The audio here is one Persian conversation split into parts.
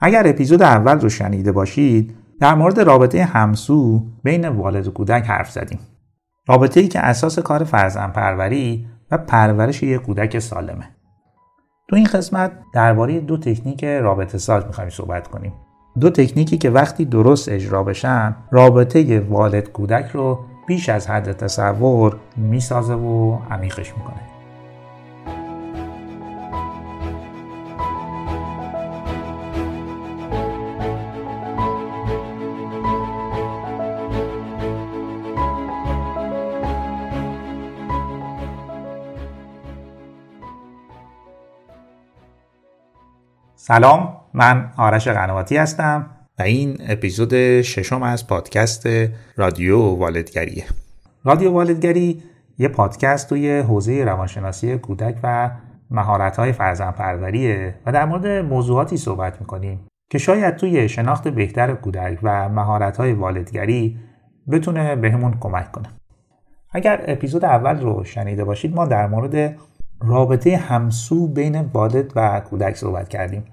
اگر اپیزود اول رو شنیده باشید در مورد رابطه همسو بین والد و کودک حرف زدیم. رابطه ای که اساس کار فرزند پروری و پرورش یک کودک سالمه. تو این قسمت درباره دو تکنیک رابطه ساز می‌خوایم صحبت کنیم. دو تکنیکی که وقتی درست اجرا بشن رابطه والد کودک رو بیش از حد تصور می‌سازه و عمیقش می‌کنه. سلام من آرش قنواتی هستم و این اپیزود ششم از پادکست رادیو والدگریه رادیو والدگری یه پادکست توی حوزه روانشناسی کودک و مهارت‌های فرزندپروریه و در مورد موضوعاتی صحبت می‌کنیم که شاید توی شناخت بهتر کودک و مهارت‌های والدگری بتونه بهمون کمک کنه. اگر اپیزود اول رو شنیده باشید ما در مورد رابطه همسو بین والد و کودک صحبت کردیم.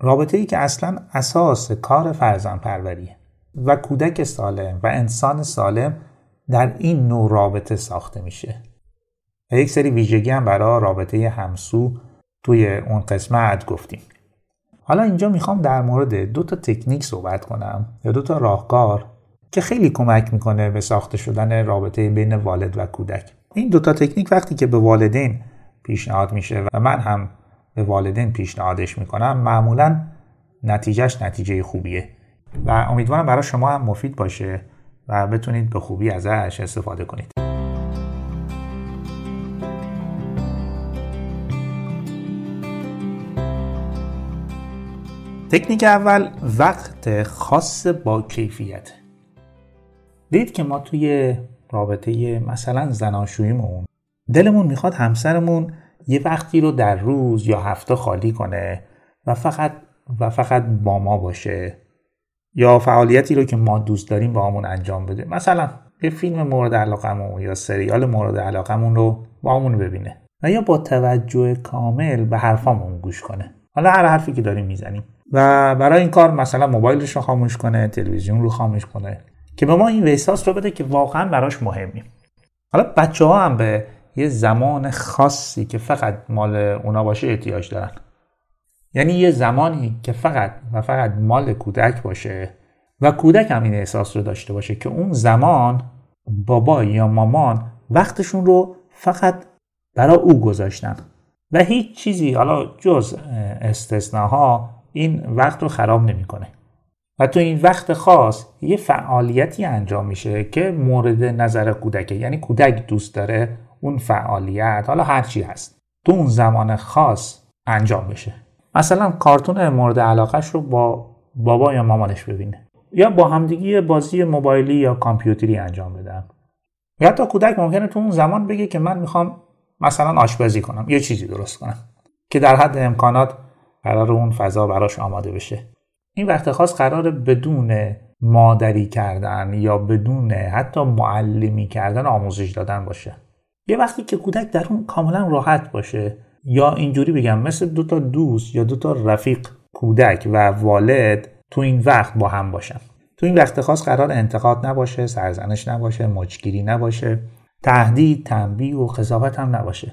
رابطه ای که اصلا اساس کار فرزن پروریه و کودک سالم و انسان سالم در این نوع رابطه ساخته میشه. و یک سری ویژگی هم برای رابطه همسو توی اون قسمت گفتیم. حالا اینجا می‌خوام در مورد دو تا تکنیک صحبت کنم یا دو تا راهکار که خیلی کمک می‌کنه به ساخته شدن رابطه بین والد و کودک. این دو تا تکنیک وقتی که به والدین پیشنهاد میشه و من هم به والدین پیشنهادش می‌کنم. معمولا نتیجهش نتیجه خوبیه. و امیدوارم برای شما هم مفید باشه و بتونید به خوبی ازش استفاده کنید. تکنیک اول وقت خاص با کیفیت. دید که ما توی رابطه مثلا زناشوییمون دلمون می‌خواد همسرمون یه وقتی رو در روز یا هفته خالی کنه و فقط و فقط با ما باشه یا فعالیتی رو که ما دوست داریم با همون انجام بده. مثلا یه فیلم مورد علاقمون یا سریال مورد علاقمون رو با همون ببینه و یا با توجه کامل به حرفامون گوش کنه. حالا هر حرفی که داریم می‌زنیم. و برای این کار مثلا موبایلش رو خاموش کنه تلویزیون رو خاموش کنه که به ما این احساس رو بده که واقعا براش مهمیم. حالا بچه ها هم به یه زمان خاصی که فقط مال اونا باشه احتیاج دارن. یعنی یه زمانی که فقط و فقط مال کودک باشه و کودک هم این احساس رو داشته باشه که اون زمان بابا یا مامان وقتشون رو فقط برای او گذاشتن. و هیچ چیزی حالا جز استثناها این وقت رو خراب نمی‌کنه. و تو این وقت خاص یه فعالیتی انجام میشه که مورد نظر کودکه. یعنی کودک دوست داره اون فعالیت حالا هر چی هست تو اون زمان خاص انجام بشه. مثلا کارتون مورد علاقش رو با بابا یا مامانش ببینه. یا با همدیگی بازی موبایلی یا کامپیوتری انجام بدن. یا حتی کودک ممکنه تو اون زمان بگه که من می‌خوام مثلا آشپزی کنم. یه چیزی درست کنم. که در حد امکانات قرار اون فضا براش آماده بشه. این وقت خاص قرار بدون مادری کردن یا بدون حتی معلمی کردن آموزش دادن باشه. یه وقتی که کودک در اون کاملا راحت باشه یا اینجوری بگم مثل دو تا دوست یا دو تا رفیق کودک و والد تو این وقت با هم باشن. تو این وقت خاص قرار انتقاد نباشه سرزنش نباشه مچگیری نباشه تهدید تنبیه و قضاوت هم نباشه.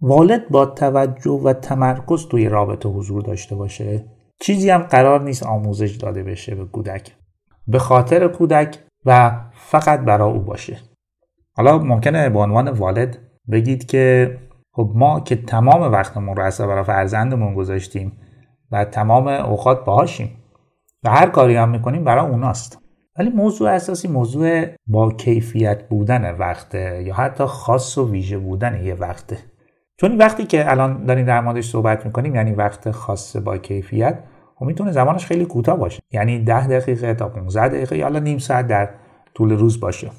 والد با توجه و تمرکز توی رابطه حضور داشته باشه. چیزی هم قرار نیست آموزش داده بشه به کودک. به خاطر کودک و فقط برای او باشه. حالا ممکنه به عنوان والد بگید که خب ما که تمام وقتمون رو اصلا برای فرزندمون گذاشتیم و تمام اوقات باهاشیم و هر کاری هم می‌کنیم برای اوناست. ولی موضوع اساسی موضوع با کیفیت بودن وقته یا حتی خاص و ویژه بودن یه وقته. چون وقتی که الان داریم در موردش صحبت می‌کنیم یعنی وقت خاص با کیفیت و خب می‌تونه زمانش خیلی کوتاه باشه. یعنی ده دقیقه تا 15 دقیقه یا نیم ساعت در طول روز باشه.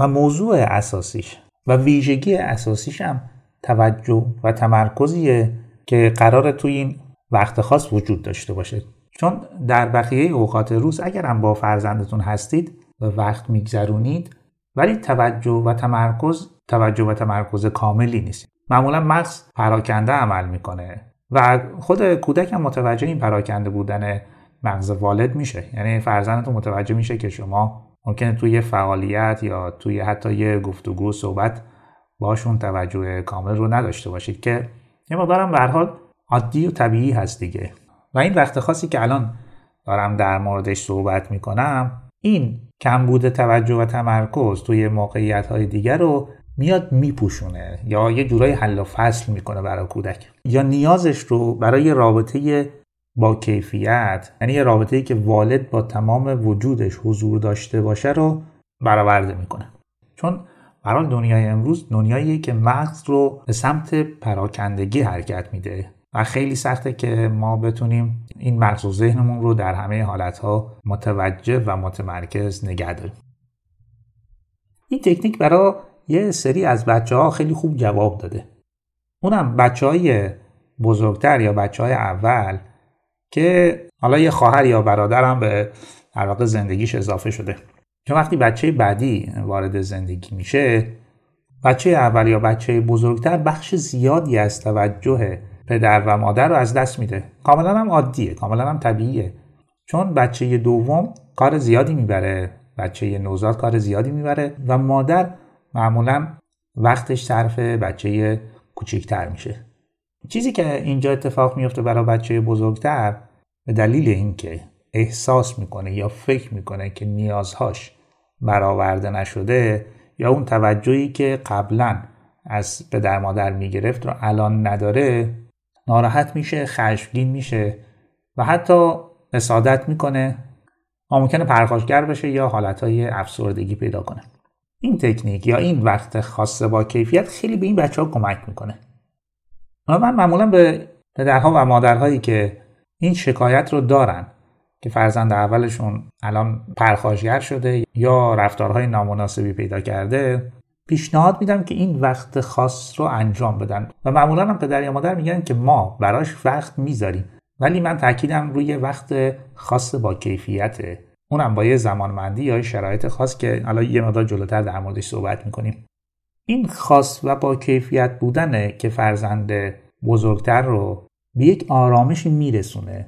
و موضوع اساسیش و ویژگی اساسیش هم توجه و تمرکزیه که قرار توی این وقت خاص وجود داشته باشه. چون در بقیه اوقات روز اگر هم با فرزندتون هستید و وقت میگذرونید ولی توجه و تمرکز توجه و تمرکز کاملی نیست. معمولا مغز پراکنده عمل می‌کنه و خود کودک هم متوجه این پراکنده بودن مغز والد میشه. یعنی فرزندتون متوجه میشه که شما ممکنه توی فعالیت یا توی حتی یه گفتگو صحبت باشون توجه کامل رو نداشته باشید که یه مقدارم به حال عادی و طبیعی هست دیگه. و این وقت خاصی که الان دارم در موردش صحبت می‌کنم این کمبود توجه و تمرکز توی موقعیت های دیگر رو میاد میپوشونه یا یه جورای حل و فصل می‌کنه برای کودک. یا نیازش رو برای رابطه با کیفیت یعنی یه رابطه ای که والد با تمام وجودش حضور داشته باشه رو برآورده می‌کنه. چون برای دنیای امروز دنیاییه که مغز رو به سمت پراکندگی حرکت میده و خیلی سخته که ما بتونیم این مغز و ذهنمون رو در همه حالتها متوجه و متمرکز نگه داریم. این تکنیک برای یه سری از بچه ها خیلی خوب جواب داده. اونم بچه های بزرگتر یا بچه های اول که حالا یه خواهر یا برادرم به در واقع زندگیش اضافه شده. چون وقتی بچه بعدی وارد زندگی میشه بچه اول یا بچه بزرگتر بخش زیادی از توجه پدر و مادر رو از دست میده. کاملا هم عادیه کاملا هم طبیعیه. چون بچه دوم کار زیادی می‌بره بچه نوزاد کار زیادی می‌بره و مادر معمولا وقتش صرف بچه کوچیکتر میشه. چیزی که اینجا اتفاق میفته برای بچه بزرگتر به دلیل اینکه احساس می‌کنه یا فکر می‌کنه که نیازهاش برآورده نشده یا اون توجهی که قبلا از پدر مادر می‌گرفت رو الان نداره ناراحت میشه خشمگین میشه و حتی حسادت می‌کنه. و ممکنه پرخاشگر بشه یا حالتهای افسردگی پیدا کنه. این تکنیک یا این وقت خاصه با کیفیت خیلی به این بچه ها کمک می‌کنه. من معمولا به پدرها و مادرهایی که این شکایت رو دارن که فرزند اولشون الان پرخاشگر شده یا رفتارهای نامناسبی پیدا کرده پیشنهاد میدم که این وقت خاص رو انجام بدن. و معمولا هم پدر یا مادر میگن که ما براش وقت می‌ذاریم. ولی من تاکیدم روی وقت خاص با کیفیته اونم با یه زمانمندی یا شرایط خاص که حالا یه مقدار جلوتر در موردش صحبت می‌کنیم. این خاص و با کیفیت بودنه که فرزند بزرگتر رو به یک آرامشی میرسونه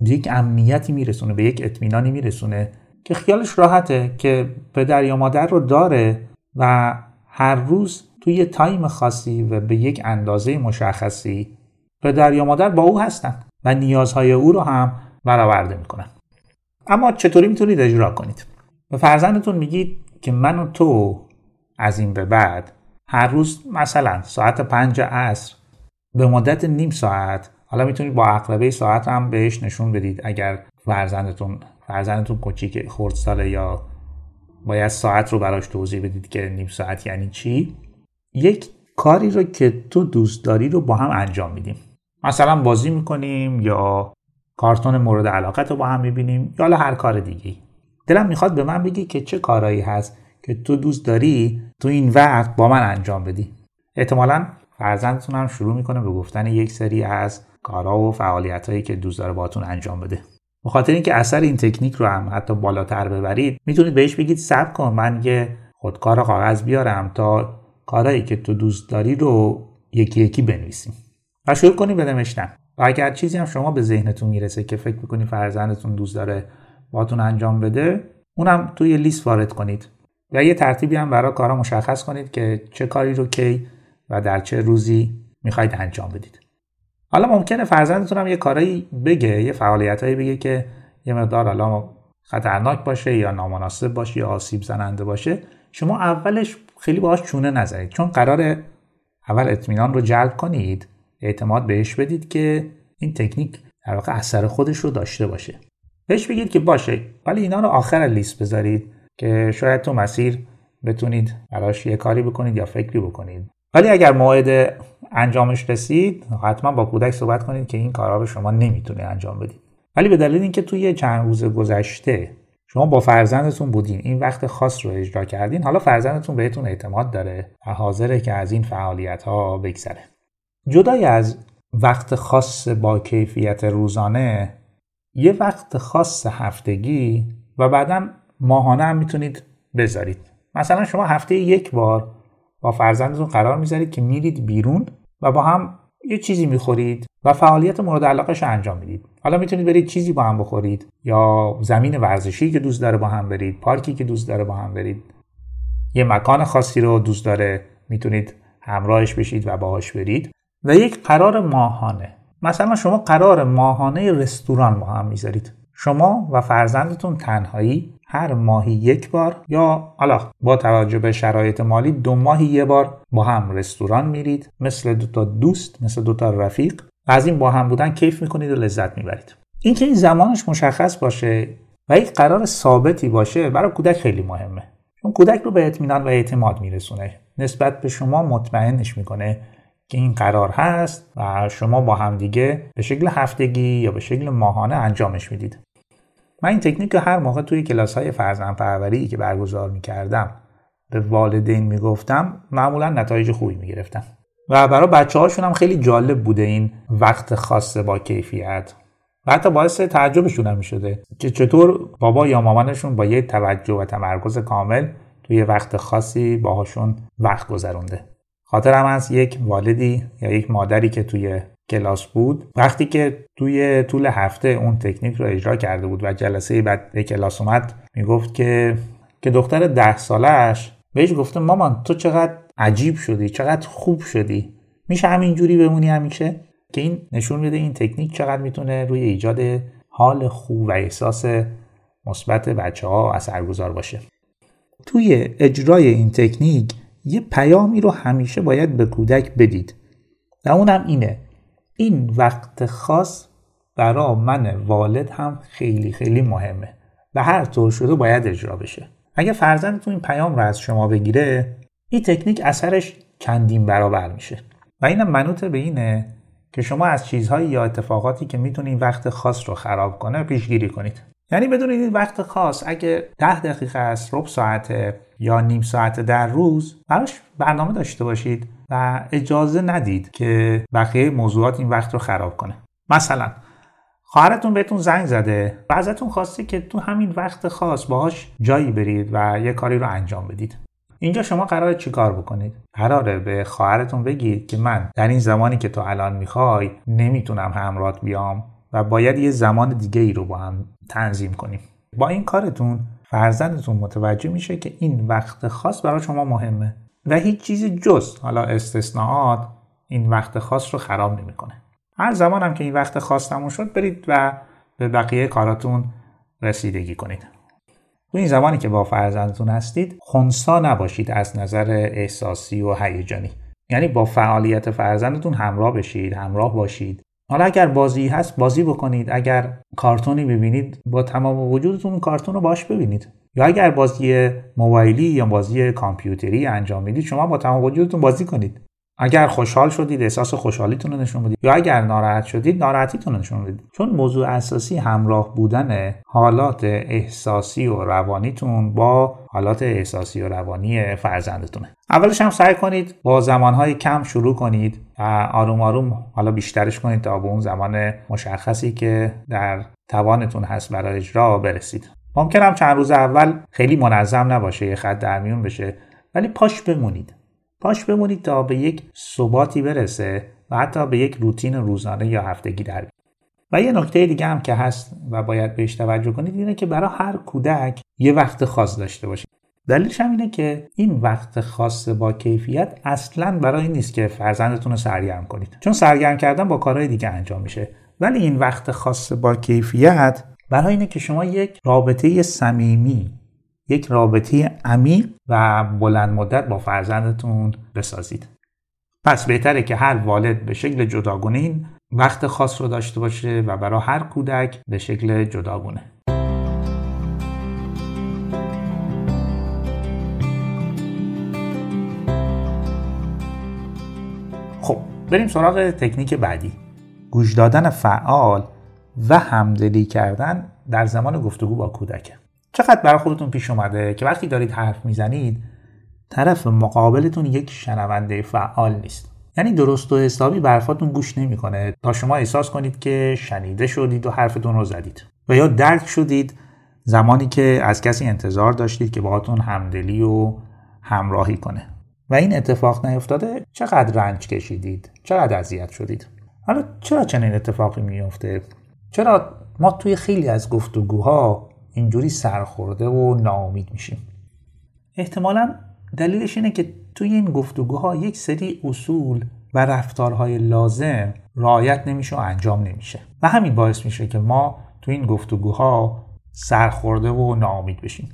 به یک امنیتی میرسونه به یک اطمینانی میرسونه که خیالش راحته که پدر یا مادر رو داره و هر روز توی تایم خاصی و به یک اندازه مشخصی پدر یا مادر با او هستن و نیازهای او رو هم برآورده می‌کنن. اما چطوری می‌تونید اجرا کنید؟ به فرزندتون میگید که من و تو از این به بعد هر روز مثلا ساعت پنج عصر به مدت نیم ساعت حالا می‌تونید با اقربه ساعت هم بهش نشون بدید. اگر فرزندتون فرزندتون کوچیک خردساله یا باید ساعت رو براش توضیح بدید که نیم ساعت یعنی چی. یک کاری رو که تو دوست داری رو با هم انجام میدیم. مثلا بازی می‌کنیم یا کارتون مورد علاقت رو با هم می‌بینیم یا هر کار دیگه دلم می‌خواد به من بگی که چه کارایی هست که تو دوست داری تو این وقت با من انجام بدی. احتمالا فرزندتون هم شروع می‌کنه به گفتن یک سری از کارها و فعالیت هایی که دوست داره باتون انجام بده. به خاطر اینکه اثر این تکنیک رو هم حتی بالاتر ببرید می‌تونید بهش بگید صبر کن من یه خودکار کاغذ بیارم تا کارهایی که تو دوست داری رو یکی یکی بنویسیم. و شروع کنیم به نوشتن. و اگر چیزی هم شما به ذهنتون می‌رسه که فکر می‌کنید فرزندتون دوست داره باتون انجام بده اونم توی لیست وارد کنید. و یه ترتیبی هم برای کارا مشخص کنید که چه کاری رو کی و در چه روزی می‌خواید انجام بدید. حالا ممکنه فرزندتون هم یه کارایی بگه یه فعالیتایی بگه که یه مقدار حالا خطرناک باشه یا نامناسب باشه یا آسیب زننده باشه. شما اولش خیلی باهاش چونه نزنید. چون قرار اول اطمینان رو جلب کنید اعتماد بهش بدید که این تکنیک در واقع اثر خودش رو داشته باشه. بهش بگید که باشه ولی اینا رو آخر لیست بذارید که شاید تو مسیر بتونید براش یه کاری بکنید یا فکری بکنید. ولی اگر موعد انجامش رسید حتما با کودک صحبت کنید که این کارها رو شما نمی‌تونه انجام بدید. ولی به دلیل اینکه توی چند روز گذشته شما با فرزندتون بودین این وقت خاص رو اجرا کردین حالا فرزندتون بهتون اعتماد داره و حاضره که از این فعالیت ها بگذره. جدای از وقت خاص با کیفیت روزانه یه وقت خاص هفتگی و بعدا ماهانه هم می‌تونید بذارید. مثلا شما هفته یک بار با فرزندتون قرار می‌ذارید که میرید بیرون و با هم یه چیزی می‌خورید و فعالیت مورد علاقش انجام می‌دید. حالا می‌تونید برید چیزی با هم بخورید. یا زمین ورزشی که دوست داره با هم برید پارکی که دوست داره با هم برید. یه مکان خاصی رو دوست داره می‌تونید همراهش بشید و باهاش برید. و یک قرار ماهانه. مثلا شما قرار ماهانه رستوران با هم می‌ذارید. شما و فرزندتون تنهایی هر ماهی یک بار یا حالا با توجه به شرایط مالی دو ماهی یه بار با هم رستوران میرید مثل دو تا دوست مثل دو تا رفیق و از این با هم بودن کیف می‌کنید و لذت می‌برید. اینکه این زمانش مشخص باشه و یک قرار ثابتی باشه برای کودک خیلی مهمه. چون کودک رو به اطمینان و اعتماد میرسونه. نسبت به شما مطمئنش می‌کنه که این قرار هست و شما با همدیگه به شکل هفتگی یا به شکل ماهانه انجامش می‌دید. من این تکنیک رو هر موقع توی کلاس های فرزن پروری که برگزار می‌کردم به والدین می‌گفتم معمولا نتایج خوبی می‌گرفتم. و برای بچه هاشون هم خیلی جالب بوده این وقت خاصه با کیفیت. و حتی باعث تعجبشون هم شده که چطور بابا یا مامانشون با یه توجه و تمرکز کامل توی وقت خاصی باهاشون وقت گذرونده. خاطرم از یک والدی یا یک مادری که توی کلاس بود. وقتی که توی طول هفته اون تکنیک رو اجرا کرده بود و جلسه بعد به کلاس اومد می‌گفت که که دختر ده سالش بهش گفته مامان تو چقدر عجیب شدی چقدر خوب شدی. میشه همینجوری بمونی همیشه؟ که این نشون میده این تکنیک چقدر می‌تونه روی ایجاد حال خوب و احساس مثبت بچه ها اثرگذار باشه. توی اجرای این تکنیک یه پیامی رو همیشه باید به کودک بدید. و اونم اینه این وقت خاص برا من والد هم خیلی خیلی مهمه و هر طور شده باید اجرا بشه. اگه فرزندتون این پیام رو از شما بگیره این تکنیک اثرش چندین برابر میشه. و اینم منوط به اینه که شما از چیزهایی یا اتفاقاتی که می‌تونید وقت خاص رو خراب کنه پیشگیری کنید. یعنی بدونید این وقت خاص اگه ده دقیقه است ربع ساعته یا نیم ساعت در روز براش برنامه داشته باشید. و اجازه ندید که بقیه موضوعات این وقت رو خراب کنه. مثلا خواهرتون بهتون زنگ زده و ازتون خواسته که تو همین وقت خاص باهاش جایی برید و یه کاری رو انجام بدید. اینجا شما قراره چیکار بکنید؟ قراره به خواهرتون بگید که من در این زمانی که تو الان می‌خوای نمی‌تونم همرات بیام و باید یه زمان دیگه ای رو با هم تنظیم کنیم. با این کارتون فرزندتون متوجه میشه که این وقت خاص برای شما مهمه. و هیچ چیزی جز حالا استثناءات این وقت خاص رو خراب نمی‌کنه. هر زمان هم که این وقت خاص تموم شد برید و به بقیه کاراتون رسیدگی کنید. تو این زمانی که با فرزندتون هستید خونسا نباشید از نظر احساسی و هیجانی. یعنی با فعالیت فرزندتون همراه بشید همراه باشید. حالا اگر بازی هست بازی بکنید. اگر کارتونی ببینید با تمام وجودتون کارتون رو باش ببینید. یا اگر بازی موبایلی یا بازی کامپیوتری انجام می‌دید شما با تمام وجودتون بازی کنید. اگر خوشحال شدید احساس خوشحالیتون رو نشون بدید. یا اگر ناراحت شدید ناراحتیتون رو نشون بدید. چون موضوع اساسی همراه بودن حالات احساسی و روانیتون با حالات احساسی و روانی فرزندتونه. اولش هم سعی کنید با زمانهای کم شروع کنید و آروم آروم حالا بیشترش کنید تا به اون زمان مشخصی که در توانتون هست برای اجرا برسید. ممکنم چند روز اول خیلی منظم نباشه یه خط در میون بشه ولی پاش بمونید. پاش بمونید تا به یک ثباتی برسه و حتی به یک روتین روزانه یا هفتگی در و یه نکته دیگه هم که هست و باید بهش توجه کنید اینه که برای هر کودک یه وقت خاص داشته باشید. دلیلش هم اینه که این وقت خاص با کیفیت اصلا برای این نیست که فرزندتون رو سرگرم کنید. چون سرگرم کردن با کارهای دیگه انجام میشه. ولی این وقت خاص با کیفیت برای اینه که شما یک رابطه صمیمی یک رابطه عمیق و بلند مدت با فرزندتون بسازید. پس بهتره که هر والد به شکل جداگونه این وقت خاص رو داشته باشه و برای هر کودک به شکل جداگونه. خب بریم سراغ تکنیک بعدی. گوش دادن فعال و همدلی کردن در زمان گفتگو با کودک چقدر برای خودتون پیش اومده که وقتی دارید حرف می‌زنید طرف مقابلتون یک شنونده فعال نیست. یعنی درست و حسابی برفاتون گوش نمی‌کنه. تا شما احساس کنید که شنیده شدید و حرفتون رو زدید. و یا درک شدید زمانی که از کسی انتظار داشتید که باهاتون همدلی و همراهی کنه. و این اتفاق نیفتاده چقدر رنج کشیدید چقدر اذیت شدید. حالا چرا چنین اتفاقی میفته چرا ما توی خیلی از گفتگوها اینجوری سرخورده و ناامید میشیم؟ احتمالا دلیلش اینه که توی این گفتگوها یک سری اصول و رفتارهای لازم رعایت نمیشه و انجام نمیشه و همین باعث میشه که ما توی این گفتگوها سرخورده و ناامید بشیم.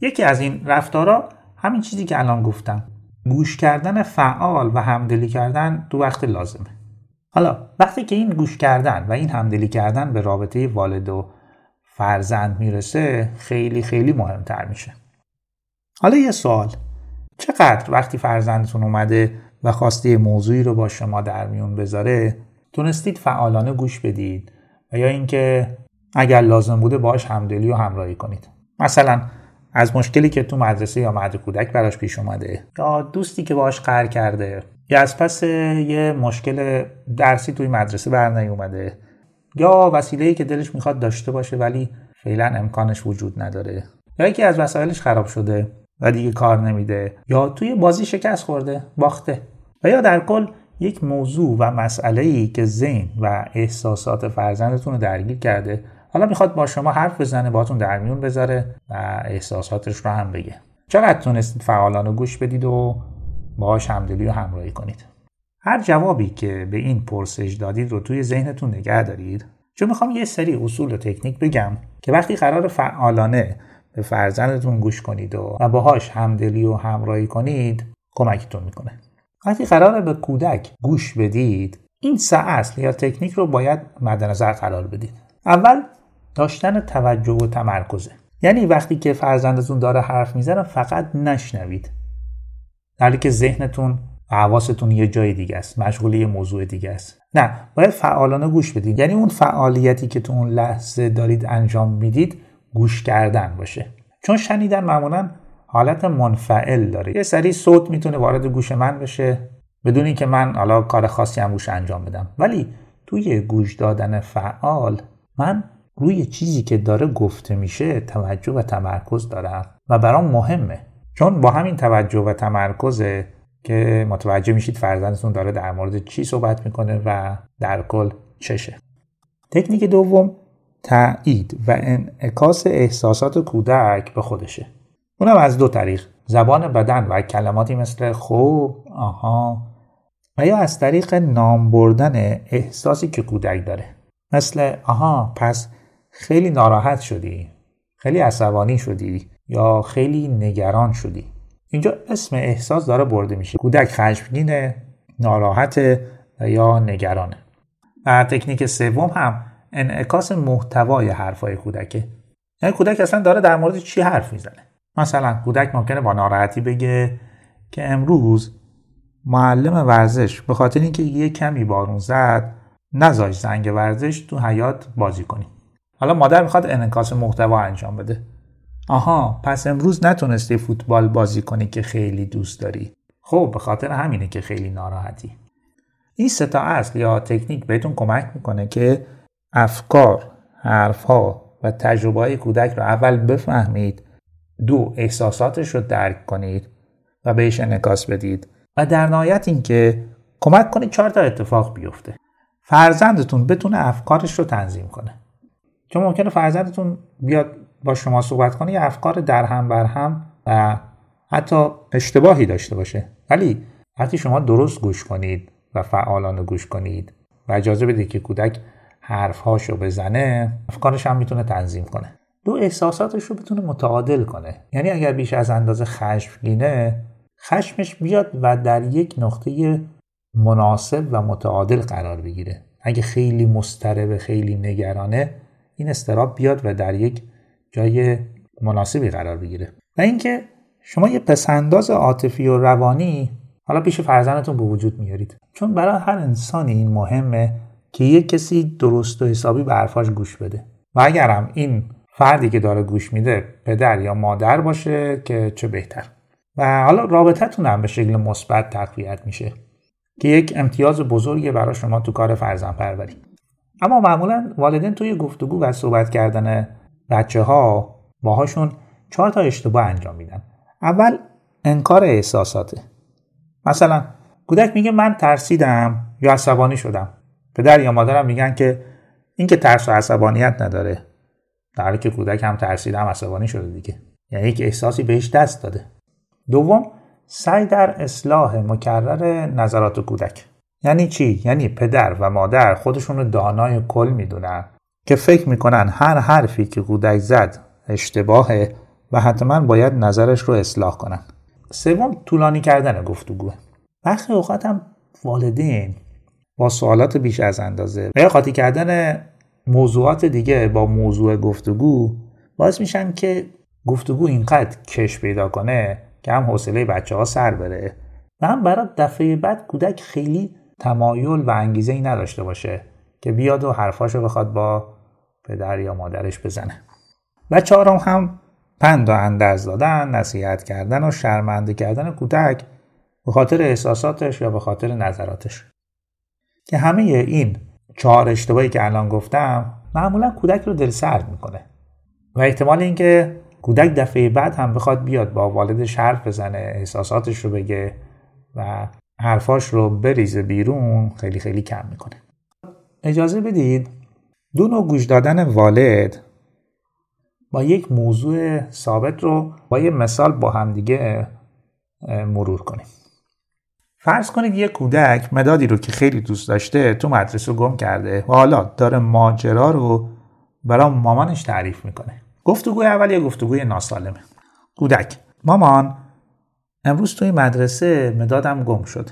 یکی از این رفتارها همین چیزی که الان گفتم گوش کردن فعال و همدلی کردن تو وقت لازمه. حالا وقتی که این گوش کردن و این همدلی کردن به رابطه والد و فرزند می‌رسه خیلی خیلی مهمتر میشه. حالا یه سوال. چقدر وقتی فرزندتون اومده و خواسته موضوعی رو با شما در میون بذاره تونستید فعالانه گوش بدید؟ و یا اینکه اگر لازم بوده باش همدلی و همراهی کنید؟ مثلا از مشکلی که تو مدرسه یا مهد کودک براش پیش اومده. یا دوستی که باش قهر کرده یا از پس یه مشکل درسی توی مدرسه بر اومده یا وسیله‌ای که دلش می‌خواد داشته باشه ولی فعلا امکانش وجود نداره. یا یکی از وسایلش خراب شده و دیگه کار نمیده. یا توی بازی شکست خورده باخته. و یا در کل یک موضوع و مسئله ای که ذهن و احساسات فرزندتون رو درگیر کرده حالا می‌خواد با شما حرف بزنه باتون در میون بذاره و احساساتش رو هم بگه. چقدر تونستید فعالانه گوش بدید و باهاش همدلی و همراهی کنید؟ هر جوابی که به این پرسش دادید رو توی ذهنتون نگه دارید؟ چون می‌خوام یه سری اصول و تکنیک بگم که وقتی قرار فعالانه به فرزندتون گوش کنید و, و باهاش همدلی و همراهی کنید کمکتون می‌کنه. وقتی قرار به کودک گوش بدید این سه اصل یا تکنیک رو باید مد نظر قرار بدید. اول داشتن توجه و تمرکزه. یعنی وقتی که فرزندتون داره حرف می‌زنه فقط نشنوید. در که ذهنتون و حواستون یه جای دیگه است مشغول یه موضوع دیگه است. نه باید فعالانه گوش بدید. یعنی اون فعالیتی که تو اون لحظه دارید انجام می‌دید گوش کردن باشه. چون شنیدن معمولا حالت منفعل داره. یه سری صوت می‌تونه وارد گوش من بشه. بدون اینکه من حالا کار خاصی هم روش انجام بدم. ولی توی گوش دادن فعال من روی چیزی که داره گفته میشه توجه و تمرکز دارم. و برام مهمه. چون با همین توجه و تمرکزه که متوجه میشید فرزندتون داره در مورد چی صحبت می‌کنه و در کل چشه. تکنیک دوم تایید و انعکاس احساسات کودک به خودشه. اونم از دو طریق. زبان بدن و کلماتی مثل خوب آها و یا از طریق نام بردن احساسی که کودک داره. مثل آها پس خیلی ناراحت شدی؟ خیلی عصبانی شدی؟ یا خیلی نگران شدی؟ اینجا اسم احساس داره برده میشه. کودک خشمگینه ناراحت یا نگرانه و تکنیک سوم هم انعکاس محتوای حرفای کودکه. یعنی کودک اصلا داره در مورد چی حرف می‌زنه؟ مثلا کودک ممکنه با ناراحتی بگه که امروز معلم ورزش به خاطر اینکه یه کمی بارون زد نذاش زنگ ورزش تو حیات بازی کنی. حالا مادر می‌خواد انعکاس محتوا انجام بده. آها پس امروز نتونستی فوتبال بازی کنی که خیلی دوست داری. خب به خاطر همینه که خیلی ناراحتی. این سه تا اصل یا تکنیک بهتون کمک می‌کنه که افکار حرفها و تجربه های کودک رو اول بفهمید دو احساساتش رو درک کنید و بهش انعکاس بدید. و در نهایت اینکه کمک کنید چهار تا اتفاق بیفته. فرزندتون بتونه افکارش رو تنظیم کنه. چون ممکنه فرزندتون بیاد با شما صحبت کنه یه افکار در هم بر هم و حتی اشتباهی داشته باشه. ولی وقتی شما درست گوش کنید و فعالانه گوش کنید و اجازه بدید که کودک حرفهاشو بزنه افکارش هم می‌تونه تنظیم کنه. دو احساساتش رو بتونه متعادل کنه. یعنی اگر بیش از اندازه خشمگینه خشمش بیاد و در یک نقطه مناسب و متعادل قرار بگیره. اگه خیلی مسترب خیلی نگرانه این استراب بیاد و در یک جای مناسبی قرار بگیره. و اینکه شما یه پسنداز عاطفی و روانی حالا پیش فرزندتون به وجود میارید. چون برای هر انسانی این مهمه که یه کسی درست و حسابی به حرفاش گوش بده. و اگرم این فردی که داره گوش میده پدر یا مادر باشه که چه بهتر. و حالا رابطتون هم به شکل مثبت تقویت میشه. که یک امتیاز بزرگی برای شما تو کار فرزند پروری اما معمولا والدین توی گفتگو و صحبت کردن بچه ها باهاشون چهار تا اشتباه انجام میدن. اول انکار احساساته. مثلا کودک میگه من ترسیدم یا عصبانی شدم. پدر یا مادرم میگن که این که ترس و عصبانیت نداره. در حالی که کودک هم ترسیده هم عصبانی شده دیگه. یعنی یک احساسی بهش دست داده. دوم سعی در اصلاح مکرر نظرات کودک. یعنی چی؟ یعنی پدر و مادر خودشون رو دانای کل می‌دونن. که فکر می‌کنن هر حرفی که کودک زد اشتباهه و حتما باید نظرش رو اصلاح کنن. سوم طولانی کردن گفتگوه برخی اوقات هم والدین با سوالات بیش از اندازه و یا قاطی کردن موضوعات دیگه با موضوع گفتگو باعث میشن که گفتگو اینقدر کش پیدا کنه که هم حوصله بچه ها سر بره. و هم برای دفعه بعد کودک خیلی تمایل و انگیزه ای نداشته باشه که بیاد و حرفاشو بخواد با پدر یا مادرش بزنه. و چهارم هم پند و اندرز دادن نصیحت کردن و شرمنده کردن کودک به خاطر احساساتش یا به خاطر نظراتش. که همه این چهار اشتباهی که الان گفتم معمولا کودک رو دل سرد می‌کنه. و احتمال اینکه کودک دفعه بعد هم بخواد بیاد با والدش حرف بزنه احساساتش رو بگه و حرفاش رو بریزه بیرون خیلی خیلی کم می‌کنه. اجازه بدید دو نوع گوش دادن والد با یک موضوع ثابت رو با یه مثال با همدیگه مرور کنیم. فرض کنید یه کودک مدادی رو که خیلی دوست داشته تو مدرسه گم کرده و حالا داره ماجرا رو برای مامانش تعریف می‌کنه. گفتگوی اول یه گفتگوی ناسالمه. کودک مامان امروز توی مدرسه مدادم گم شد.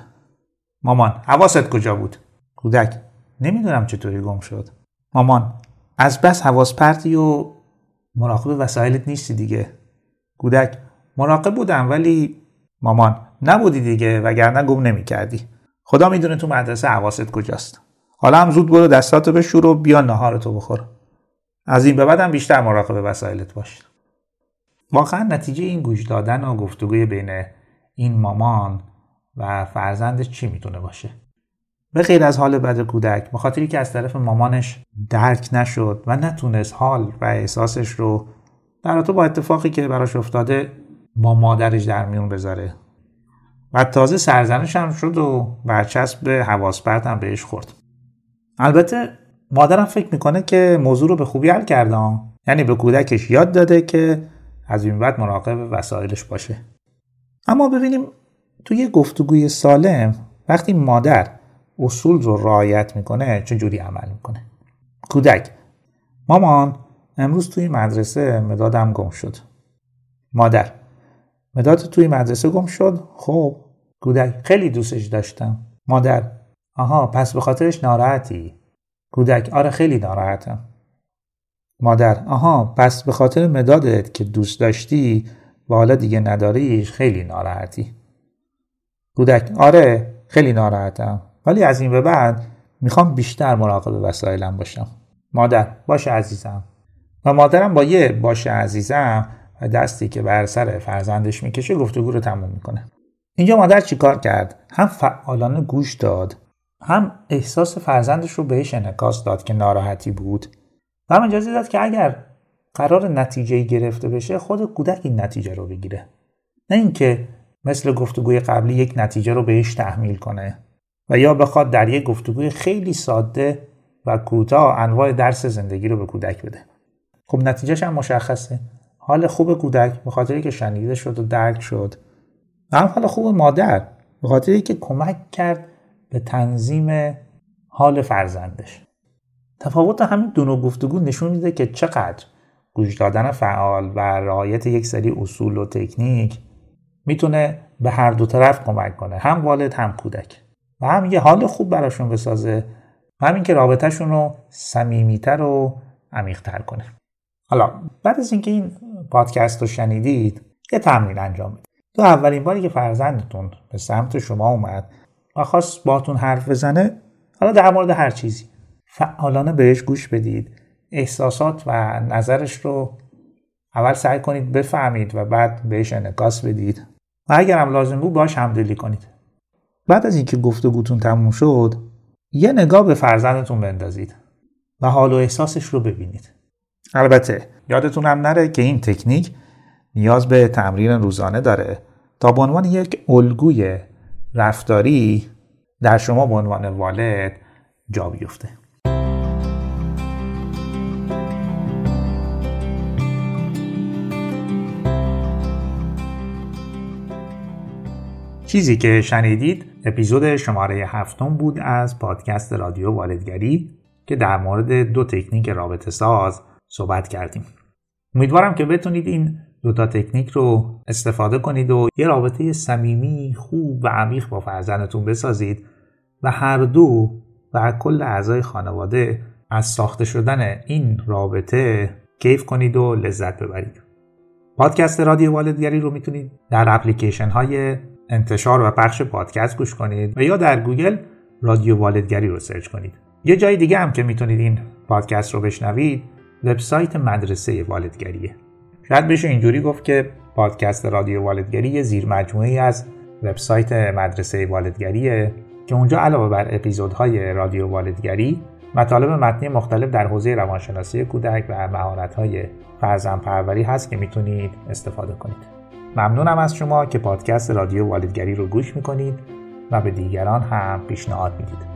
مامان حواست کجا بود؟ کودک نمی‌دونم چطوری گم شد. مامان از بس حواس پرتی و مراقب وسایلت نیستی دیگه. کودک مراقب بودم ولی مامان نبودی دیگه وگرنه گم نمی‌کردی. خدا می‌دونه تو مدرسه حواست کجاست. حالا هم زود برو دستاتو بشور و بیا نهارتو بخور. از این به بعدم بیشتر مراقب وسایلت باش. واقعا نتیجه این گوش دادن و گفتگوی بین این مامان و فرزندش چی می‌تونه باشه؟ به غیر از حال بد کودک به خاطری که از طرف مامانش درک نشد و نتونست حال و احساسش رو در با اتفاقی که براش افتاده با مادرش در میون بذاره. و تازه سرزنش هم شد و برچسب به حواس هم بهش خورد. البته مادرم فکر می‌کنه که موضوع رو به خوبی حل کرده یعنی به کودکش یاد داده که از این بعد مراقب وسایلش باشه. اما ببینیم توی گفتگوی سالم وقتی مادر اصول رو رعایت می‌کنه چه جوری عمل می‌کنه؟ کودک مامان امروز توی مدرسه مدادم گم شد. مادر مداد توی مدرسه گم شد؟ خب. کودک خیلی دوستش داشتم. مادر آها پس به خاطرش ناراحتی؟ کودک آره خیلی ناراحتم. مادر آها پس به خاطر مدادت که دوست داشتی و حالا دیگه نداریش خیلی ناراحتی. کودک آره خیلی ناراحتم. ولی از این به بعد می‌خوام بیشتر مراقب وسایلم باشم. مادر باشه عزیزم. و مادرم با یه باشه عزیزم و دستی که بر سر فرزندش می‌کشه گفتگو رو تموم می‌کنه. اینجا مادر چیکار کرد؟ هم فعالانه گوش داد هم احساس فرزندش رو بهش انعکاس داد که ناراحتی بود. و هم اجازه داد که اگر قرار نتیجه گرفته بشه خود کودک این نتیجه رو بگیره. نه اینکه مثل گفتگوی قبلی یک نتیجه رو بهش تحمیل کنه و یا بخواد در یک گفتگوی خیلی ساده و کوتاه انواع درس زندگی رو به کودک بده. خب نتیجهش هم مشخصه. حال خوب کودک به خاطری که شنیده شد و درک شد. و هم حال خوب مادر به خاطری که کمک کرد به تنظیم حال فرزندش. تفاوت همین دو نوع گفتگو نشون میده که چقدر گوش دادن فعال و رعایت یک سری اصول و تکنیک می‌تونه به هر دو طرف کمک کنه هم والد هم کودک. و هم یه حال خوب براشون بسازه و همین که رابطهشون رو صمیمیتر و عمیقتر کنه. حالا بعد از اینکه این پادکست رو شنیدید یه تمرین انجام بدید. تو اولین باری که فرزندتون به سمت شما اومد و خواست باتون حرف بزنه حالا در مورد هر چیزی. فعالانه بهش گوش بدید. احساسات و نظرش رو اول سعی کنید بفهمید و بعد بهش انعکاس بدید. و اگر هم لازم بود باش همدلی کنید. بعد از اینکه گفتگوتون تموم شد یه نگاه به فرزندتون بندازید و حال و احساسش رو ببینید. البته یادتون هم نره که این تکنیک نیاز به تمرین روزانه داره تا به عنوان یک الگوی رفتاری در شما به عنوان والد جا بیفته. چیزی که شنیدید اپیزود شماره هفتم بود از پادکست رادیو والدگری که در مورد دو تکنیک رابطه ساز صحبت کردیم. امیدوارم که بتونید این دوتا تکنیک رو استفاده کنید و یه رابطه صمیمی خوب و عمیق با فرزندتون بسازید و هر دو و کل اعضای خانواده از ساخته شدن این رابطه کیف کنید و لذت ببرید. پادکست رادیو والدگری رو می‌تونید در اپلیکیشن های انتشار و پخش پادکست گوش کنید و یا در گوگل رادیو والدگری رو search کنید. یه جای دیگه هم که می‌تونید این پادکست رو بشنوید وبسایت مدرسه والدگریه. شاید بشه اینجوری گفت که پادکست رادیو والدگری زیر مجموعه از وبسایت مدرسه والدگریه که اونجا علاوه بر اپیزودهای رادیو والدگری مطالب متنی مختلف در حوزه روانشناسی کودک و مهارت‌های فرزندپروری هست که می‌تونید استفاده کنید. ممنونم از شما که پادکست رادیو والدگری رو گوش می‌کنید و به دیگران هم پیشنهاد می‌دید.